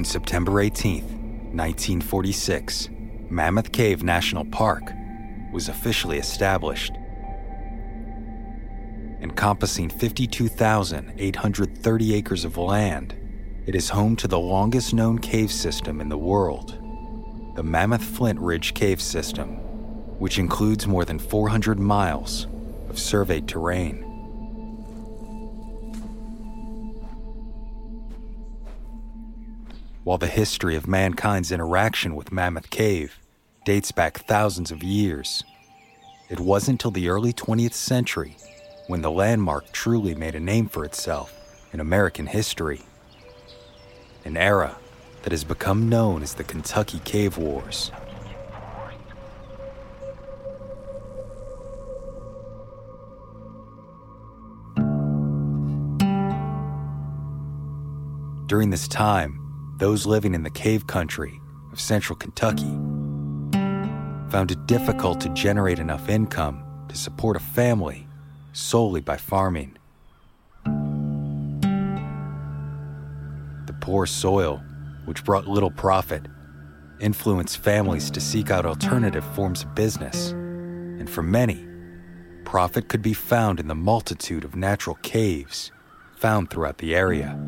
On September 18, 1946, Mammoth Cave National Park was officially established. Encompassing 52,830 acres of land, it is home to the longest known cave system in the world, the Mammoth Flint Ridge Cave System, which includes more than 400 miles of surveyed terrain. While the history of mankind's interaction with Mammoth Cave dates back thousands of years, it wasn't until the early 20th century when the landmark truly made a name for itself in American history. An era that has become known as the Kentucky Cave Wars. During this time, those living in the cave country of central Kentucky found it difficult to generate enough income to support a family solely by farming. The poor soil, which brought little profit, influenced families to seek out alternative forms of business, and for many, profit could be found in the multitude of natural caves found throughout the area.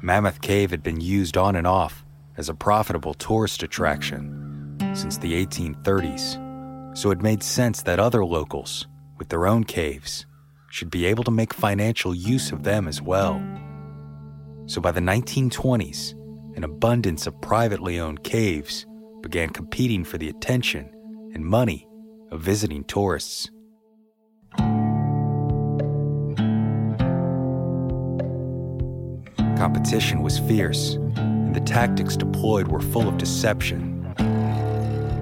Mammoth Cave had been used on and off as a profitable tourist attraction since the 1830s, so it made sense that other locals, with their own caves, should be able to make financial use of them as well. So by the 1920s, an abundance of privately owned caves began competing for the attention and money of visiting tourists. Competition was fierce, and the tactics deployed were full of deception.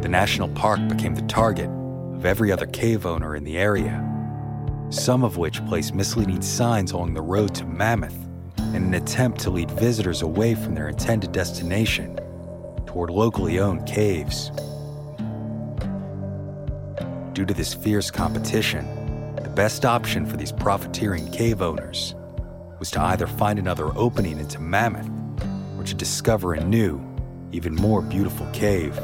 The national park became the target of every other cave owner in the area, some of which placed misleading signs along the road to Mammoth in an attempt to lead visitors away from their intended destination toward locally owned caves. Due to this fierce competition, the best option for these profiteering cave owners was to either find another opening into Mammoth or to discover a new, even more beautiful cave.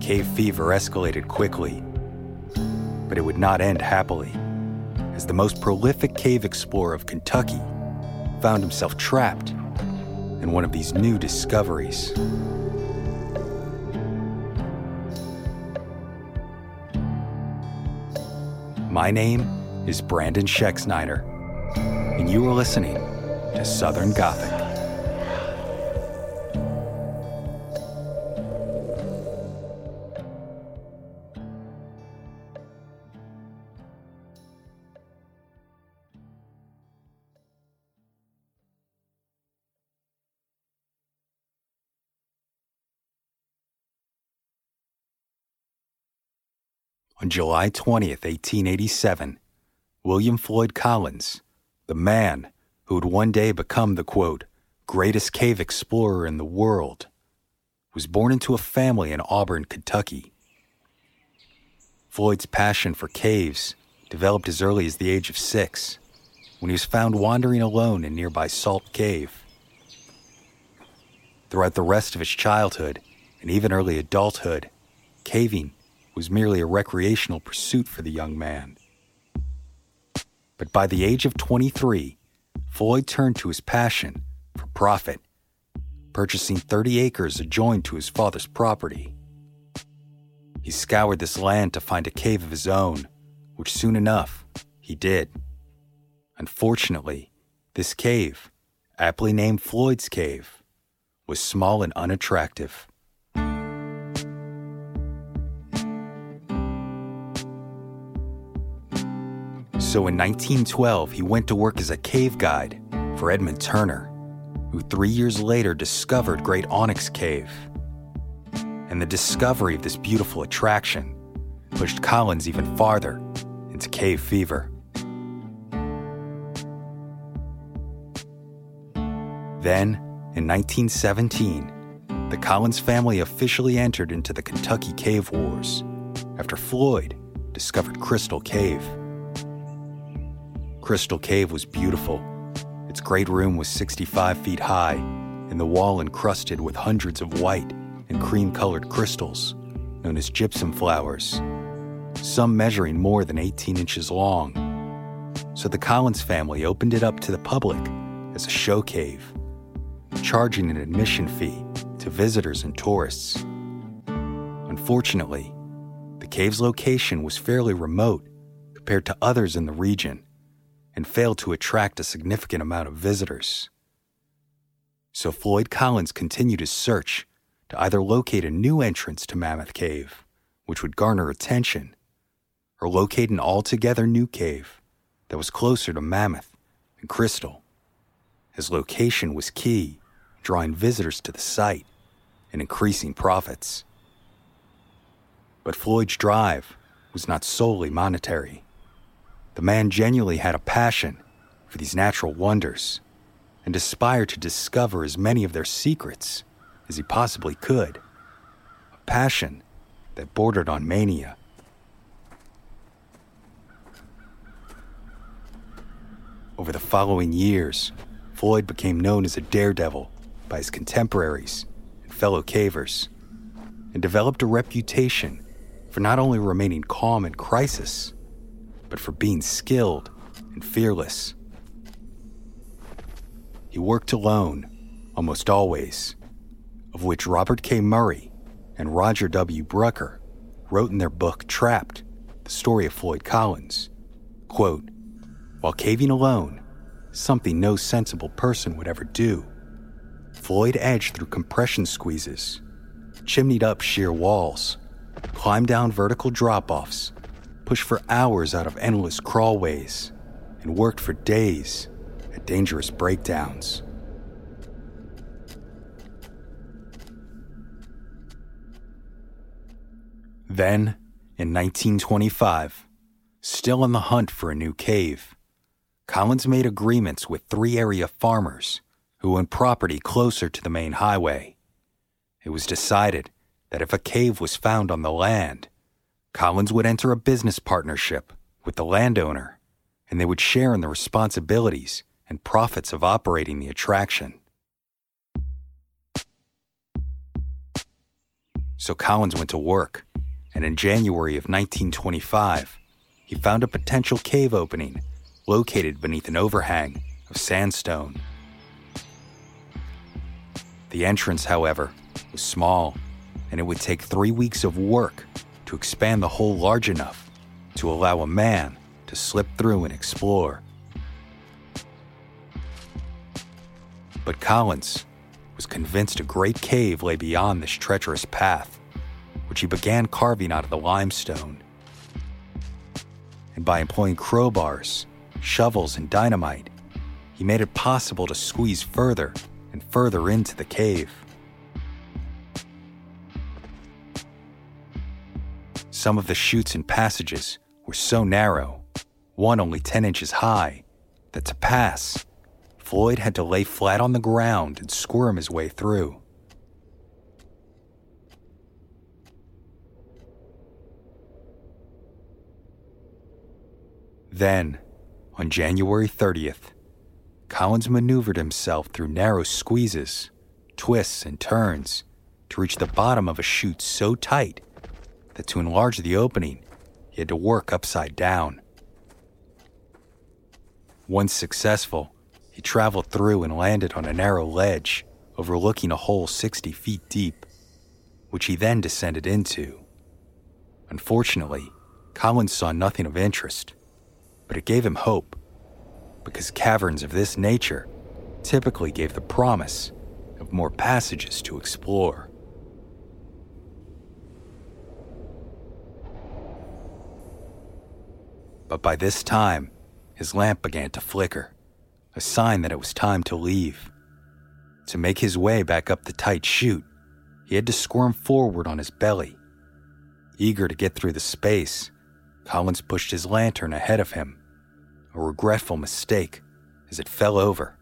Cave fever escalated quickly, but it would not end happily, as the most prolific cave explorer of Kentucky found himself trapped in one of these new discoveries. My name is Brandon Schexnayder, and you are listening to Southern Gothic. On July 20th, 1887, William Floyd Collins, the man who would one day become the quote, greatest cave explorer in the world, was born into a family in Auburn, Kentucky. Floyd's passion for caves developed as early as the age of six, when he was found wandering alone in nearby Salt Cave. Throughout the rest of his childhood and even early adulthood, caving was merely a recreational pursuit for the young man. But by the age of 23, Floyd turned to his passion for profit, purchasing 30 acres adjoined to his father's property. He scoured this land to find a cave of his own, which soon enough he did. Unfortunately, this cave, aptly named Floyd's Cave, was small and unattractive. So in 1912, he went to work as a cave guide for Edmund Turner, who three years later discovered Great Onyx Cave. And the discovery of this beautiful attraction pushed Collins even farther into cave fever. Then, in 1917, the Collins family officially entered into the Kentucky Cave Wars after Floyd discovered Crystal Cave. Crystal Cave was beautiful. Its great room was 65 feet high, and the wall encrusted with hundreds of white and cream colored crystals, known as gypsum flowers, some measuring more than 18 inches long. So the Collins family opened it up to the public as a show cave, charging an admission fee to visitors and tourists. Unfortunately, the cave's location was fairly remote compared to others in the region and failed to attract a significant amount of visitors. So Floyd Collins continued his search to either locate a new entrance to Mammoth Cave, which would garner attention, or locate an altogether new cave that was closer to Mammoth and Crystal. His location was key, drawing visitors to the site and increasing profits. But Floyd's drive was not solely monetary. The man genuinely had a passion for these natural wonders and aspired to discover as many of their secrets as he possibly could. A passion that bordered on mania. Over the following years, Floyd became known as a daredevil by his contemporaries and fellow cavers, and developed a reputation for not only remaining calm in crisis, but for being skilled and fearless. He worked alone, almost always, of which Robert K. Murray and Roger W. Brucker wrote in their book Trapped, the story of Floyd Collins. Quote, While caving alone, something no sensible person would ever do, Floyd edged through compression squeezes, chimneyed up sheer walls, climbed down vertical drop offs, pushed for hours out of endless crawlways, and worked for days at dangerous breakdowns. Then, in 1925, still on the hunt for a new cave, Collins made agreements with three area farmers who owned property closer to the main highway. It was decided that if a cave was found on the land, Collins would enter a business partnership with the landowner, and they would share in the responsibilities and profits of operating the attraction. So Collins went to work, and in January of 1925, he found a potential cave opening located beneath an overhang of sandstone. The entrance, however, was small, and it would take three weeks of work to expand the hole large enough to allow a man to slip through and explore. But Collins was convinced a great cave lay beyond this treacherous path, which he began carving out of the limestone. And by employing crowbars, shovels, and dynamite, he made it possible to squeeze further and further into the cave. Some of the chutes and passages were so narrow one only 10 inches high, that to pass, Floyd had to lay flat on the ground and squirm his way through. Then, on January 30th, Collins maneuvered himself through narrow squeezes, twists, and turns to reach the bottom of a chute so tight that to enlarge the opening, he had to work upside down. Once successful, he traveled through and landed on a narrow ledge overlooking a hole 60 feet deep, which he then descended into. Unfortunately, Collins saw nothing of interest but it gave him hope, because caverns of this nature typically gave the promise of more passages to explore. But by this time, his lamp began to flicker, a sign that it was time to leave. To make his way back up the tight chute, he had to squirm forward on his belly. Eager to get through the space, Collins pushed his lantern ahead of him, a regretful mistake as it fell over,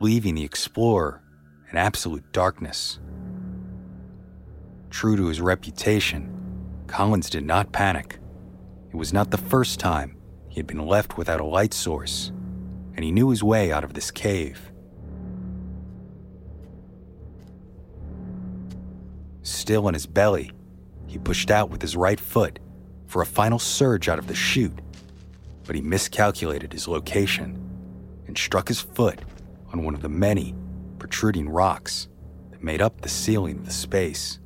leaving the explorer in absolute darkness. True to his reputation, Collins did not panic. It was not the first time he had been left without a light source, and he knew his way out of this cave. Still on his belly, he pushed out with his right foot for a final surge out of the chute, but he miscalculated his location and struck his foot on one of the many protruding rocks that made up the ceiling of the space.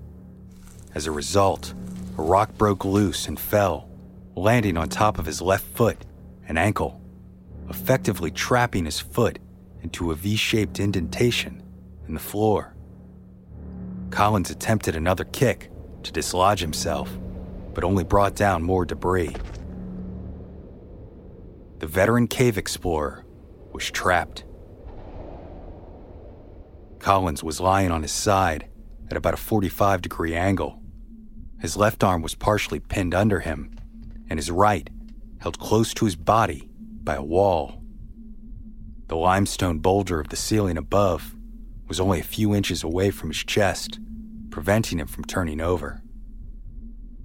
As a result, a rock broke loose and fell, landing on top of his left foot and ankle, effectively trapping his foot into a V shaped indentation in the floor. Collins attempted another kick to dislodge himself, but only brought down more debris. The veteran cave explorer was trapped. Collins was lying on his side at about a 45 degree angle. His left arm was partially pinned under him, and his right held close to his body by a wall. The limestone boulder of the ceiling above was only a few inches away from his chest, preventing him from turning over.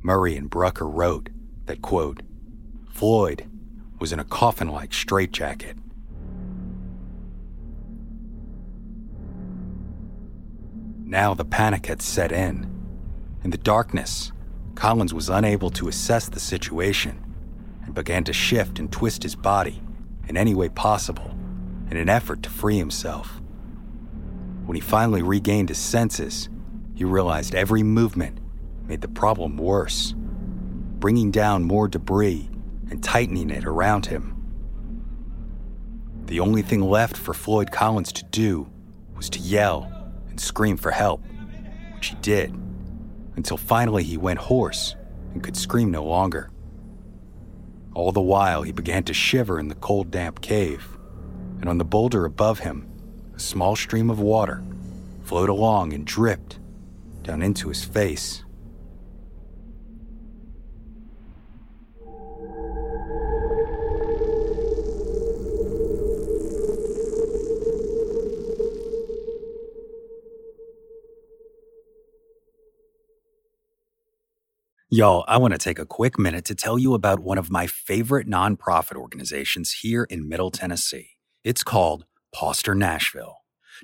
Murray and Brucker wrote that, quote, Floyd was in a coffin like straitjacket. Now the panic had set in. In the darkness, Collins was unable to assess the situation and began to shift and twist his body in any way possible in an effort to free himself. When he finally regained his senses, he realized every movement made the problem worse, bringing down more debris and tightening it around him. The only thing left for Floyd Collins to do was to yell and scream for help, which he did, until finally he went hoarse and could scream no longer. All the while, he began to shiver in the cold, damp cave, and on the boulder above him, a small stream of water flowed along and dripped down into his face. Y'all, I want to take a quick minute to tell you about one of my favorite nonprofit organizations here in Middle Tennessee. It's called Pawster Nashville.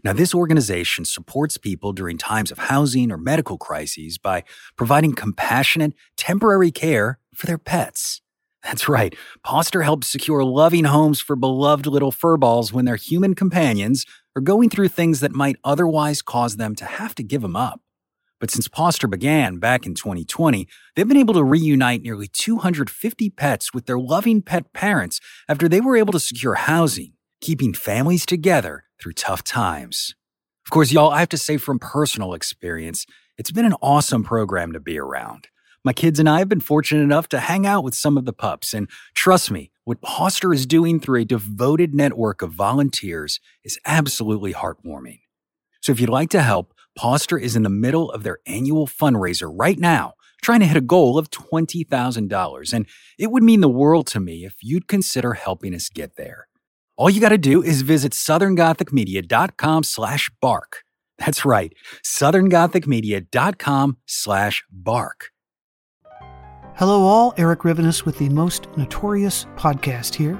Now, this organization supports people during times of housing or medical crises by providing compassionate, temporary care for their pets. That's right, Pawster helps secure loving homes for beloved little furballs when their human companions are going through things that might otherwise cause them to have to give them up. But since Pawster began back in 2020, they've been able to reunite nearly 250 pets with their loving pet parents after they were able to secure housing, keeping families together through tough times. Of course, y'all, I have to say from personal experience, it's been an awesome program to be around. My kids and I have been fortunate enough to hang out with some of the pups, and trust me, what Pawster is doing through a devoted network of volunteers is absolutely heartwarming. So if you'd like to help, Pawster is in the middle of their annual fundraiser right now trying to hit a goal of $20,000, and it would mean the world to me if you'd consider helping us get there. All you got to do is visit southerngothicmedia.com slash bark. That's right, southerngothicmedia.com slash bark. Hello, all. Erik Rivenes with the Most Notorious podcast here.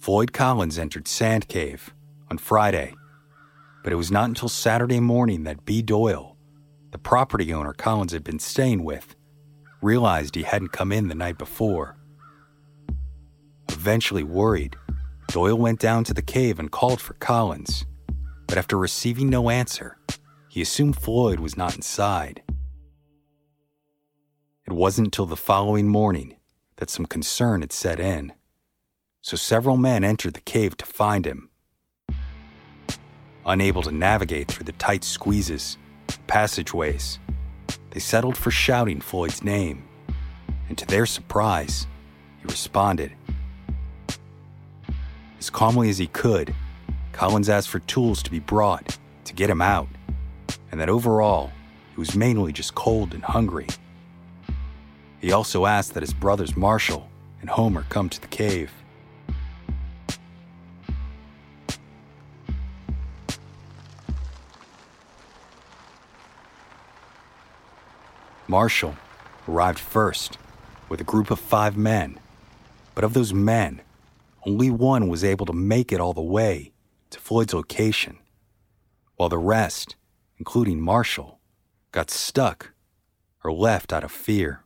Floyd Collins entered Sand Cave on Friday, but it was not until Saturday morning that B. Doyle, the property owner Collins had been staying with, realized he hadn't come in the night before. Eventually worried, Doyle went down to the cave and called for Collins, but after receiving no answer, he assumed Floyd was not inside. It wasn't until the following morning that some concern had set in so several men entered the cave to find him. Unable to navigate through the tight squeezes, passageways, they settled for shouting Floyd's name, and to their surprise, he responded. As calmly as he could, Collins asked for tools to be brought to get him out, and that overall, he was mainly just cold and hungry. He also asked that his brothers Marshall and Homer come to the cave. Marshall arrived first with a group of five men, but of those men, only one was able to make it all the way to Floyd's location, while the rest, including Marshall, got stuck or left out of fear.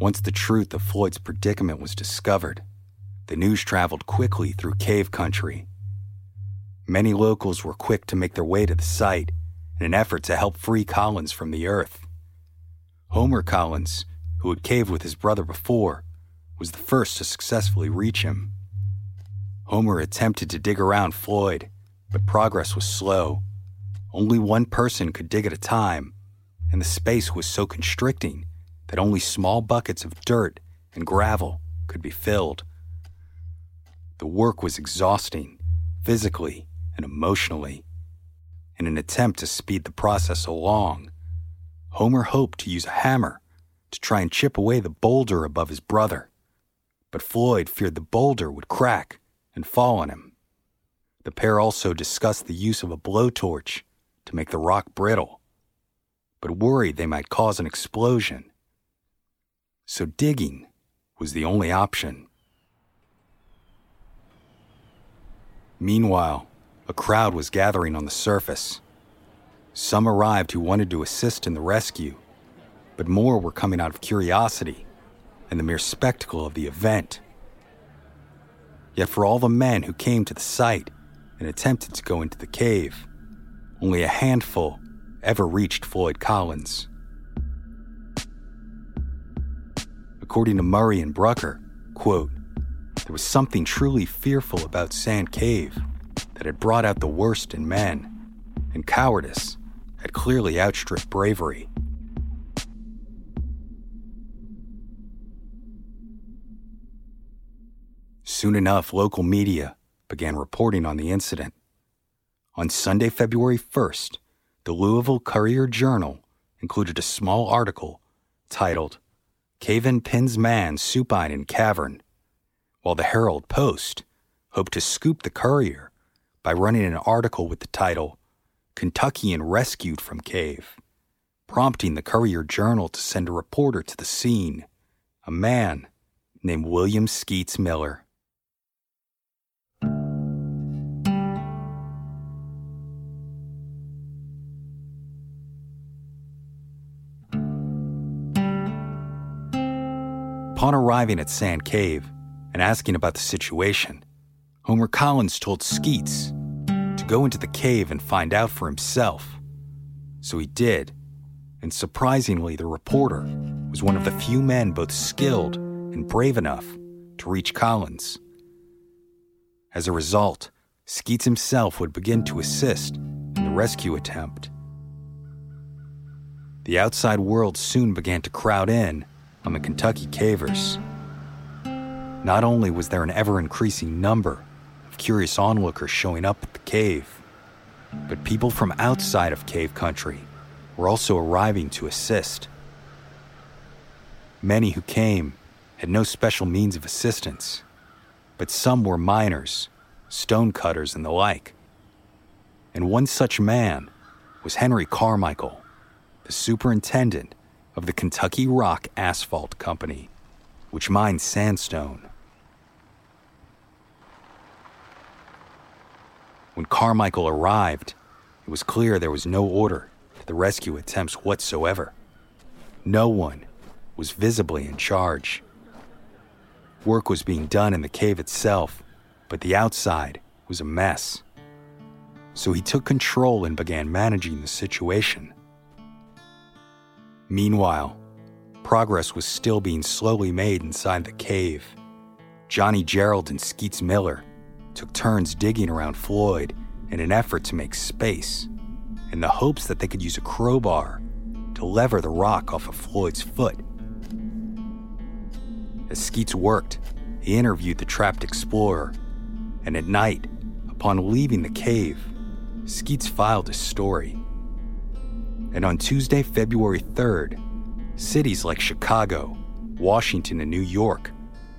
Once the truth of Floyd's predicament was discovered, the news traveled quickly through cave country. Many locals were quick to make their way to the site in an effort to help free Collins from the earth. Homer Collins, who had caved with his brother before, was the first to successfully reach him. Homer attempted to dig around Floyd, but progress was slow. Only one person could dig at a time, and the space was so constricting that only small buckets of dirt and gravel could be filled. The work was exhausting, physically and emotionally. In an attempt to speed the process along, Homer hoped to use a hammer to try and chip away the boulder above his brother. But Floyd feared the boulder would crack and fall on him. The pair also discussed the use of a blowtorch to make the rock brittle, but worried they might cause an explosion. So digging was the only option. Meanwhile, a crowd was gathering on the surface. Some arrived who wanted to assist in the rescue, but more were coming out of curiosity and the mere spectacle of the event. Yet, for all the men who came to the site and attempted to go into the cave, only a handful ever reached Floyd Collins. According to Murray and Brucker, quote, there was something truly fearful about Sand Cave that had brought out the worst in men, and cowardice had clearly outstripped bravery. Soon enough, local media began reporting on the incident. On Sunday, February 1st, the Louisville Courier Journal included a small article titled Cave In Pins Man Supine in Cavern while the Herald Post hoped to scoop the Courier by running an article with the title Kentuckian Rescued from Cave, prompting the Courier Journal to send a reporter to the scene, a man named William Skeets Miller. Upon arriving at Sand Cave and asking about the situation, Homer Collins told Skeets to go into the cave and find out for himself. So he did, and surprisingly, the reporter was one of the few men both skilled and brave enough to reach Collins. As a result, Skeets himself would begin to assist in the rescue attempt. The outside world soon began to crowd in on the Kentucky cavers. Not only was there an ever increasing number of curious onlookers showing up at the cave, but people from outside of cave country were also arriving to assist. Many who came had no special means of assistance, but some were miners, stonecutters, and the like. And one such man was Henry Carmichael, the superintendent of the Kentucky Rock Asphalt Company, which mines sandstone. When Carmichael arrived, it was clear there was no order to the rescue attempts whatsoever. No one was visibly in charge. Work was being done in the cave itself, but the outside was a mess. So he took control and began managing the situation. Meanwhile, progress was still being slowly made inside the cave. Johnny Gerald and Skeets Miller took turns digging around Floyd in an effort to make space, in the hopes that they could use a crowbar to lever the rock off of Floyd's foot. As Skeets worked, he interviewed the trapped explorer, and at night, upon leaving the cave, Skeets filed his story and on Tuesday, February 3rd, cities like Chicago, Washington, and New York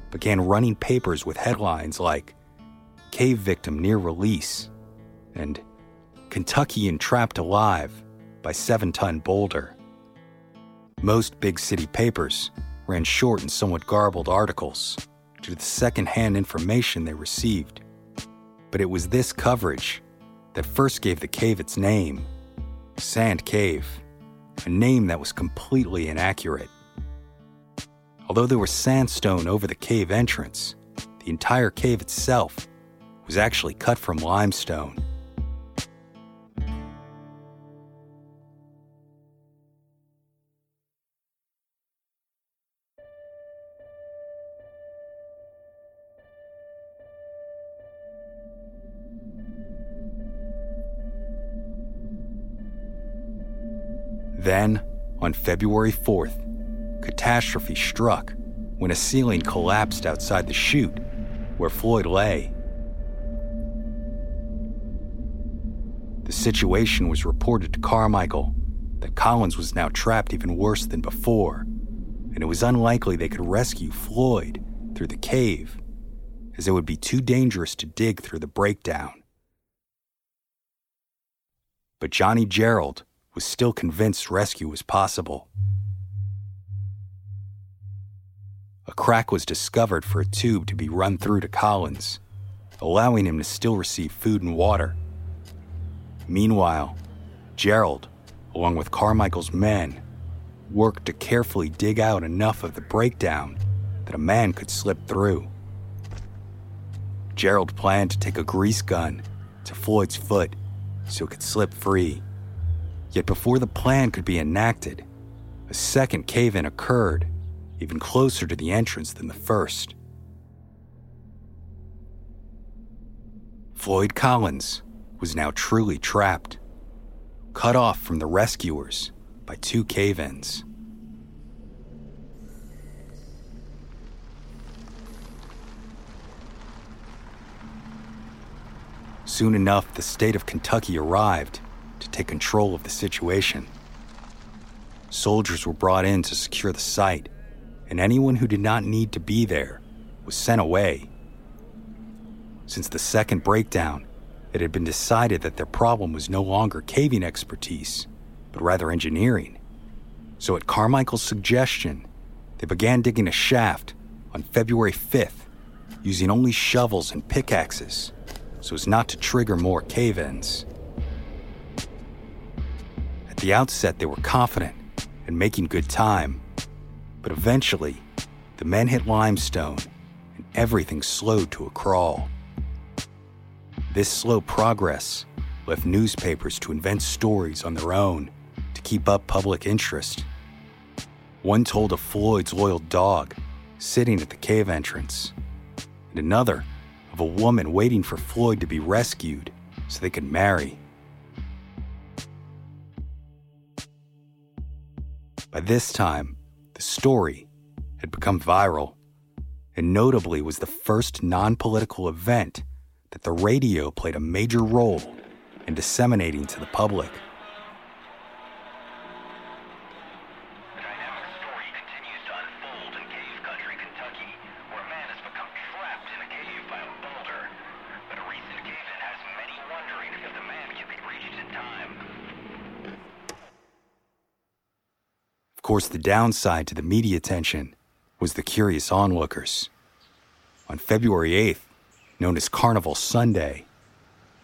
began running papers with headlines like Cave Victim Near Release and Kentuckian Trapped Alive by Seven Ton Boulder. Most big city papers ran short and somewhat garbled articles due to the secondhand information they received. But it was this coverage that first gave the cave its name Sand Cave, a name that was completely inaccurate. Although there was sandstone over the cave entrance, the entire cave itself was actually cut from limestone. Then, on February 4th, catastrophe struck when a ceiling collapsed outside the chute where Floyd lay. The situation was reported to Carmichael that Collins was now trapped even worse than before, and it was unlikely they could rescue Floyd through the cave, as it would be too dangerous to dig through the breakdown. But Johnny Gerald was still convinced rescue was possible. A crack was discovered for a tube to be run through to Collins, allowing him to still receive food and water. Meanwhile, Gerald, along with Carmichael's men, worked to carefully dig out enough of the breakdown that a man could slip through. Gerald planned to take a grease gun to Floyd's foot so it could slip free. Yet before the plan could be enacted, a second cave in occurred, even closer to the entrance than the first. Floyd Collins was now truly trapped, cut off from the rescuers by two cave ins. Soon enough, the state of Kentucky arrived to take control of the situation. Soldiers were brought in to secure the site, and anyone who did not need to be there was sent away. Since the second breakdown, it had been decided that their problem was no longer caving expertise, but rather engineering. So, at Carmichael's suggestion, they began digging a shaft on February 5th using only shovels and pickaxes so as not to trigger more cave ins the outset, they were confident and making good time. But eventually, the men hit limestone and everything slowed to a crawl. This slow progress left newspapers to invent stories on their own to keep up public interest. One told of Floyd's loyal dog sitting at the cave entrance, and another of a woman waiting for Floyd to be rescued so they could marry. By this time, the story had become viral, and notably was the first non political event that the radio played a major role in disseminating to the public. The dynamic story continues to unfold in Cave Country, Kentucky, where a man has become trapped in a cave by a boulder. But a recent cave-in has many wondering if the man can be reached in time. Of course, the downside to the media attention was the curious onlookers. On February 8th, known as Carnival Sunday,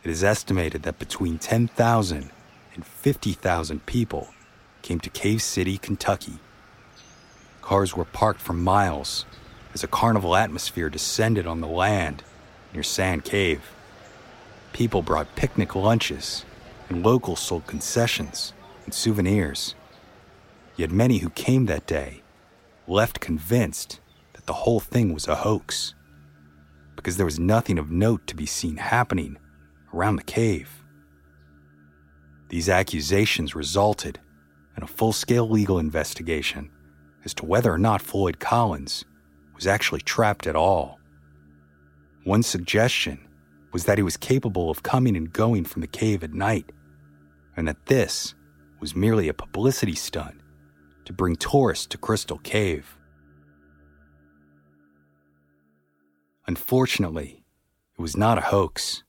it is estimated that between 10,000 and 50,000 people came to Cave City, Kentucky. Cars were parked for miles as a carnival atmosphere descended on the land near Sand Cave. People brought picnic lunches, and locals sold concessions and souvenirs. Yet many who came that day left convinced that the whole thing was a hoax, because there was nothing of note to be seen happening around the cave. These accusations resulted in a full scale legal investigation as to whether or not Floyd Collins was actually trapped at all. One suggestion was that he was capable of coming and going from the cave at night, and that this was merely a publicity stunt to bring tourists to Crystal Cave. Unfortunately, it was not a hoax.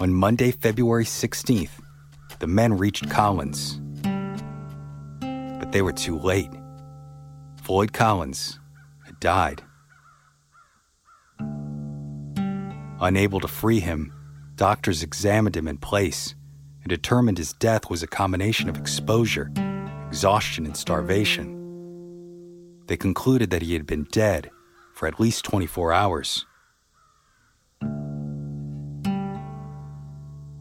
On Monday, February 16th, the men reached Collins. But they were too late. Floyd Collins had died. Unable to free him, doctors examined him in place and determined his death was a combination of exposure, exhaustion, and starvation. They concluded that he had been dead for at least 24 hours.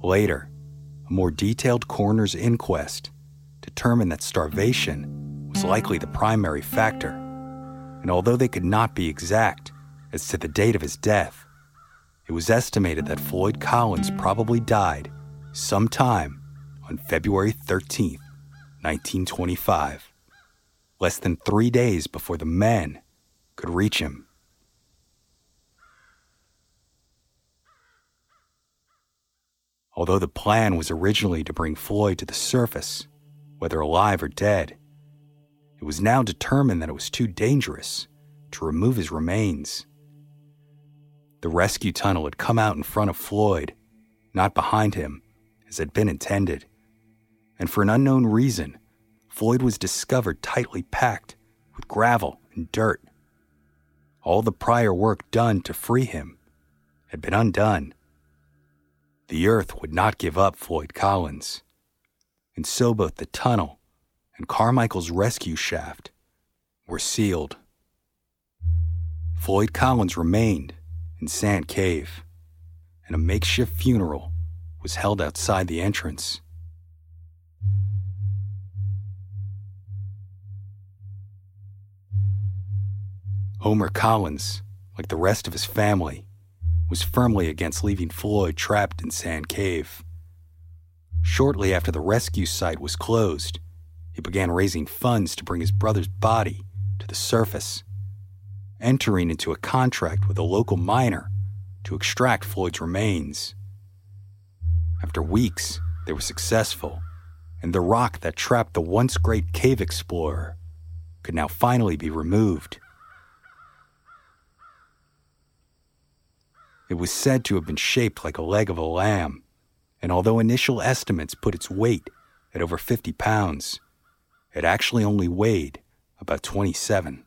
Later, a more detailed coroner's inquest determined that starvation was likely the primary factor, and although they could not be exact as to the date of his death, it was estimated that Floyd Collins probably died sometime on February 13, 1925, less than three days before the men could reach him. Although the plan was originally to bring Floyd to the surface, whether alive or dead, it was now determined that it was too dangerous to remove his remains. The rescue tunnel had come out in front of Floyd, not behind him, as had been intended. And for an unknown reason, Floyd was discovered tightly packed with gravel and dirt. All the prior work done to free him had been undone. The earth would not give up Floyd Collins. And so both the tunnel and Carmichael's rescue shaft were sealed. Floyd Collins remained in Sand Cave, and a makeshift funeral was held outside the entrance. Homer Collins, like the rest of his family, was firmly against leaving Floyd trapped in Sand Cave. Shortly after the rescue site was closed, he began raising funds to bring his brother's body to the surface, entering into a contract with a local miner to extract Floyd's remains. After weeks, they were successful, and the rock that trapped the once great cave explorer could now finally be removed. It was said to have been shaped like a leg of a lamb, and although initial estimates put its weight at over 50 pounds, it actually only weighed about 27.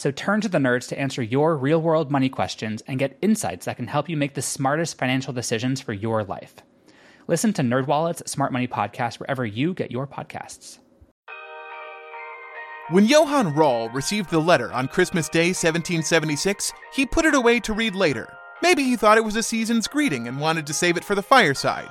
So turn to the nerds to answer your real world money questions and get insights that can help you make the smartest financial decisions for your life. Listen to NerdWallet's Smart Money Podcast wherever you get your podcasts. When Johann Rall received the letter on Christmas Day 1776, he put it away to read later. Maybe he thought it was a season's greeting and wanted to save it for the fireside.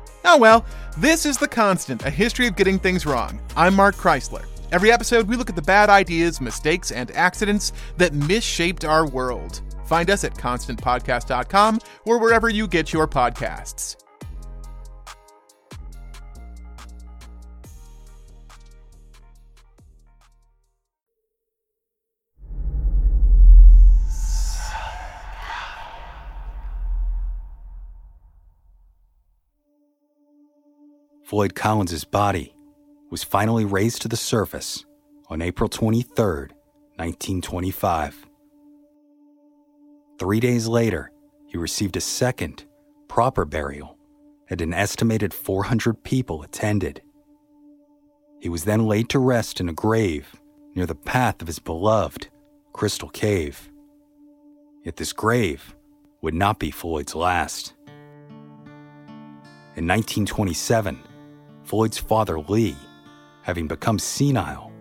Oh well, this is The Constant, a history of getting things wrong. I'm Mark Chrisler. Every episode, we look at the bad ideas, mistakes, and accidents that misshaped our world. Find us at constantpodcast.com or wherever you get your podcasts. Floyd Collins's body was finally raised to the surface on April 23, 1925. Three days later, he received a second, proper burial, and an estimated 400 people attended. He was then laid to rest in a grave near the path of his beloved Crystal Cave. Yet this grave would not be Floyd's last. In 1927, Floyd's father, Lee, having become senile,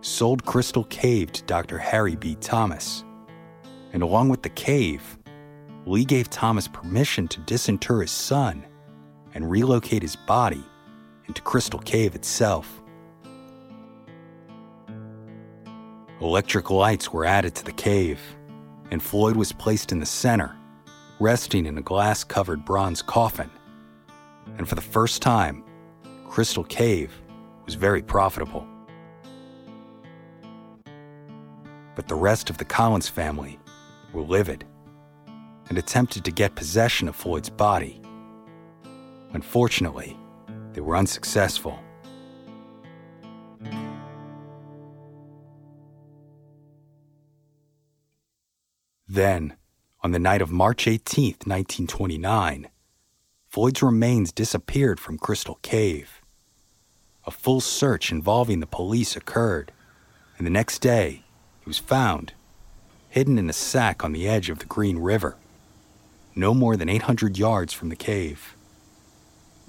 sold Crystal Cave to Dr. Harry B. Thomas. And along with the cave, Lee gave Thomas permission to disinter his son and relocate his body into Crystal Cave itself. Electric lights were added to the cave, and Floyd was placed in the center, resting in a glass covered bronze coffin. And for the first time, Crystal Cave was very profitable. But the rest of the Collins family were livid and attempted to get possession of Floyd's body. Unfortunately, they were unsuccessful. Then, on the night of March 18, 1929, Floyd's remains disappeared from Crystal Cave. A full search involving the police occurred, and the next day, he was found, hidden in a sack on the edge of the Green River, no more than 800 yards from the cave.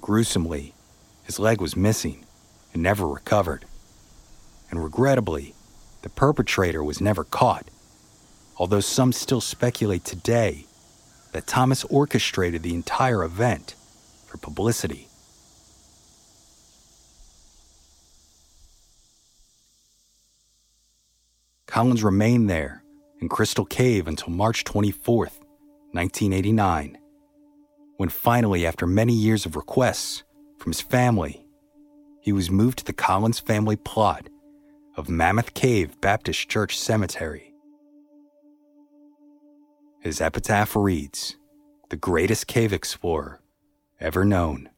Gruesomely, his leg was missing and never recovered. And regrettably, the perpetrator was never caught, although some still speculate today that Thomas orchestrated the entire event for publicity. Collins remained there in Crystal Cave until March 24, 1989, when finally, after many years of requests from his family, he was moved to the Collins family plot of Mammoth Cave Baptist Church Cemetery. His epitaph reads The greatest cave explorer ever known.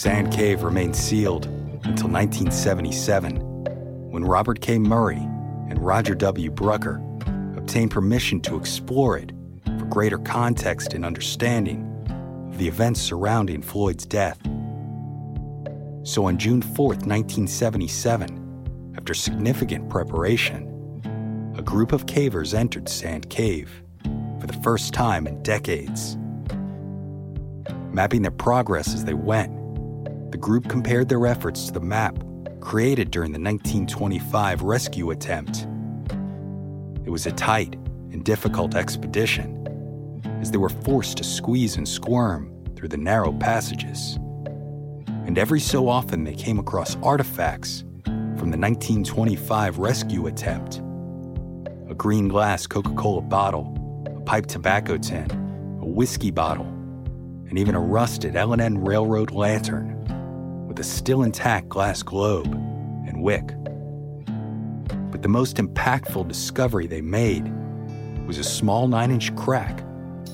Sand Cave remained sealed until 1977, when Robert K. Murray and Roger W. Brucker obtained permission to explore it for greater context and understanding of the events surrounding Floyd's death. So on June 4th, 1977, after significant preparation, a group of cavers entered Sand Cave for the first time in decades. Mapping their progress as they went, the group compared their efforts to the map created during the 1925 rescue attempt. It was a tight and difficult expedition, as they were forced to squeeze and squirm through the narrow passages. And every so often they came across artifacts from the 1925 rescue attempt a green glass Coca Cola bottle, a pipe tobacco tin, a whiskey bottle, and even a rusted L&N Railroad lantern with a still intact glass globe and wick. But the most impactful discovery they made was a small 9 inch crack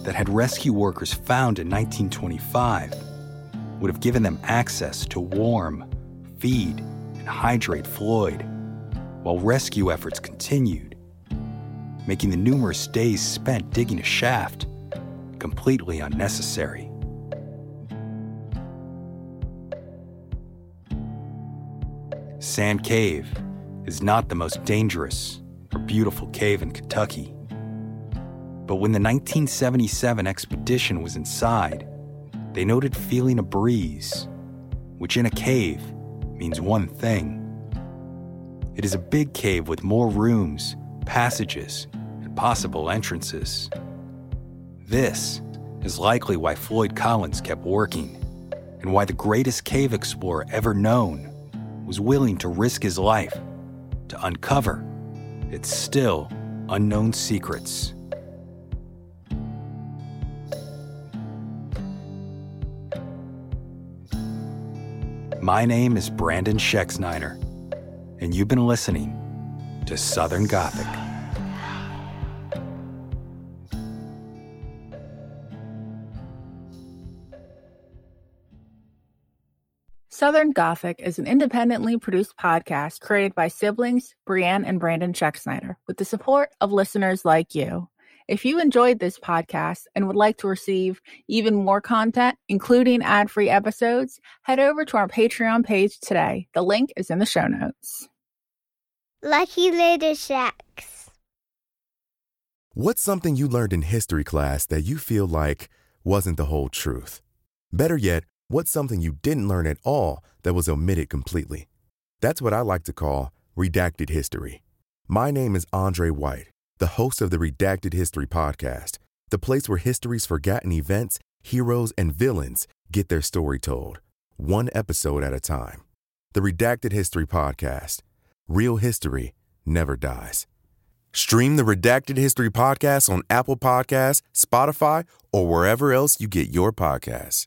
that had rescue workers found in 1925 would have given them access to warm, feed, and hydrate Floyd while rescue efforts continued, making the numerous days spent digging a shaft completely unnecessary. Sand Cave is not the most dangerous or beautiful cave in Kentucky. But when the 1977 expedition was inside, they noted feeling a breeze, which in a cave means one thing. It is a big cave with more rooms, passages, and possible entrances. This is likely why Floyd Collins kept working, and why the greatest cave explorer ever known was willing to risk his life to uncover its still unknown secrets. My name is Brandon Schexnayder, and you've been listening to Southern Gothic. Southern Gothic is an independently produced podcast created by siblings Brienne and Brandon Schexnayder with the support of listeners like you. If you enjoyed this podcast and would like to receive even more content, including ad free episodes, head over to our Patreon page today. The link is in the show notes. Lucky Little Shacks. What's something you learned in history class that you feel like wasn't the whole truth? Better yet, what's something you didn't learn at all that was omitted completely? That's what I like to call redacted history. My name is Andre White, the host of the Redacted History Podcast, the place where history's forgotten events, heroes, and villains get their story told, one episode at a time. The Redacted History Podcast. Real history never dies. Stream the Redacted History Podcast on Apple Podcasts, Spotify, or wherever else you get your podcasts.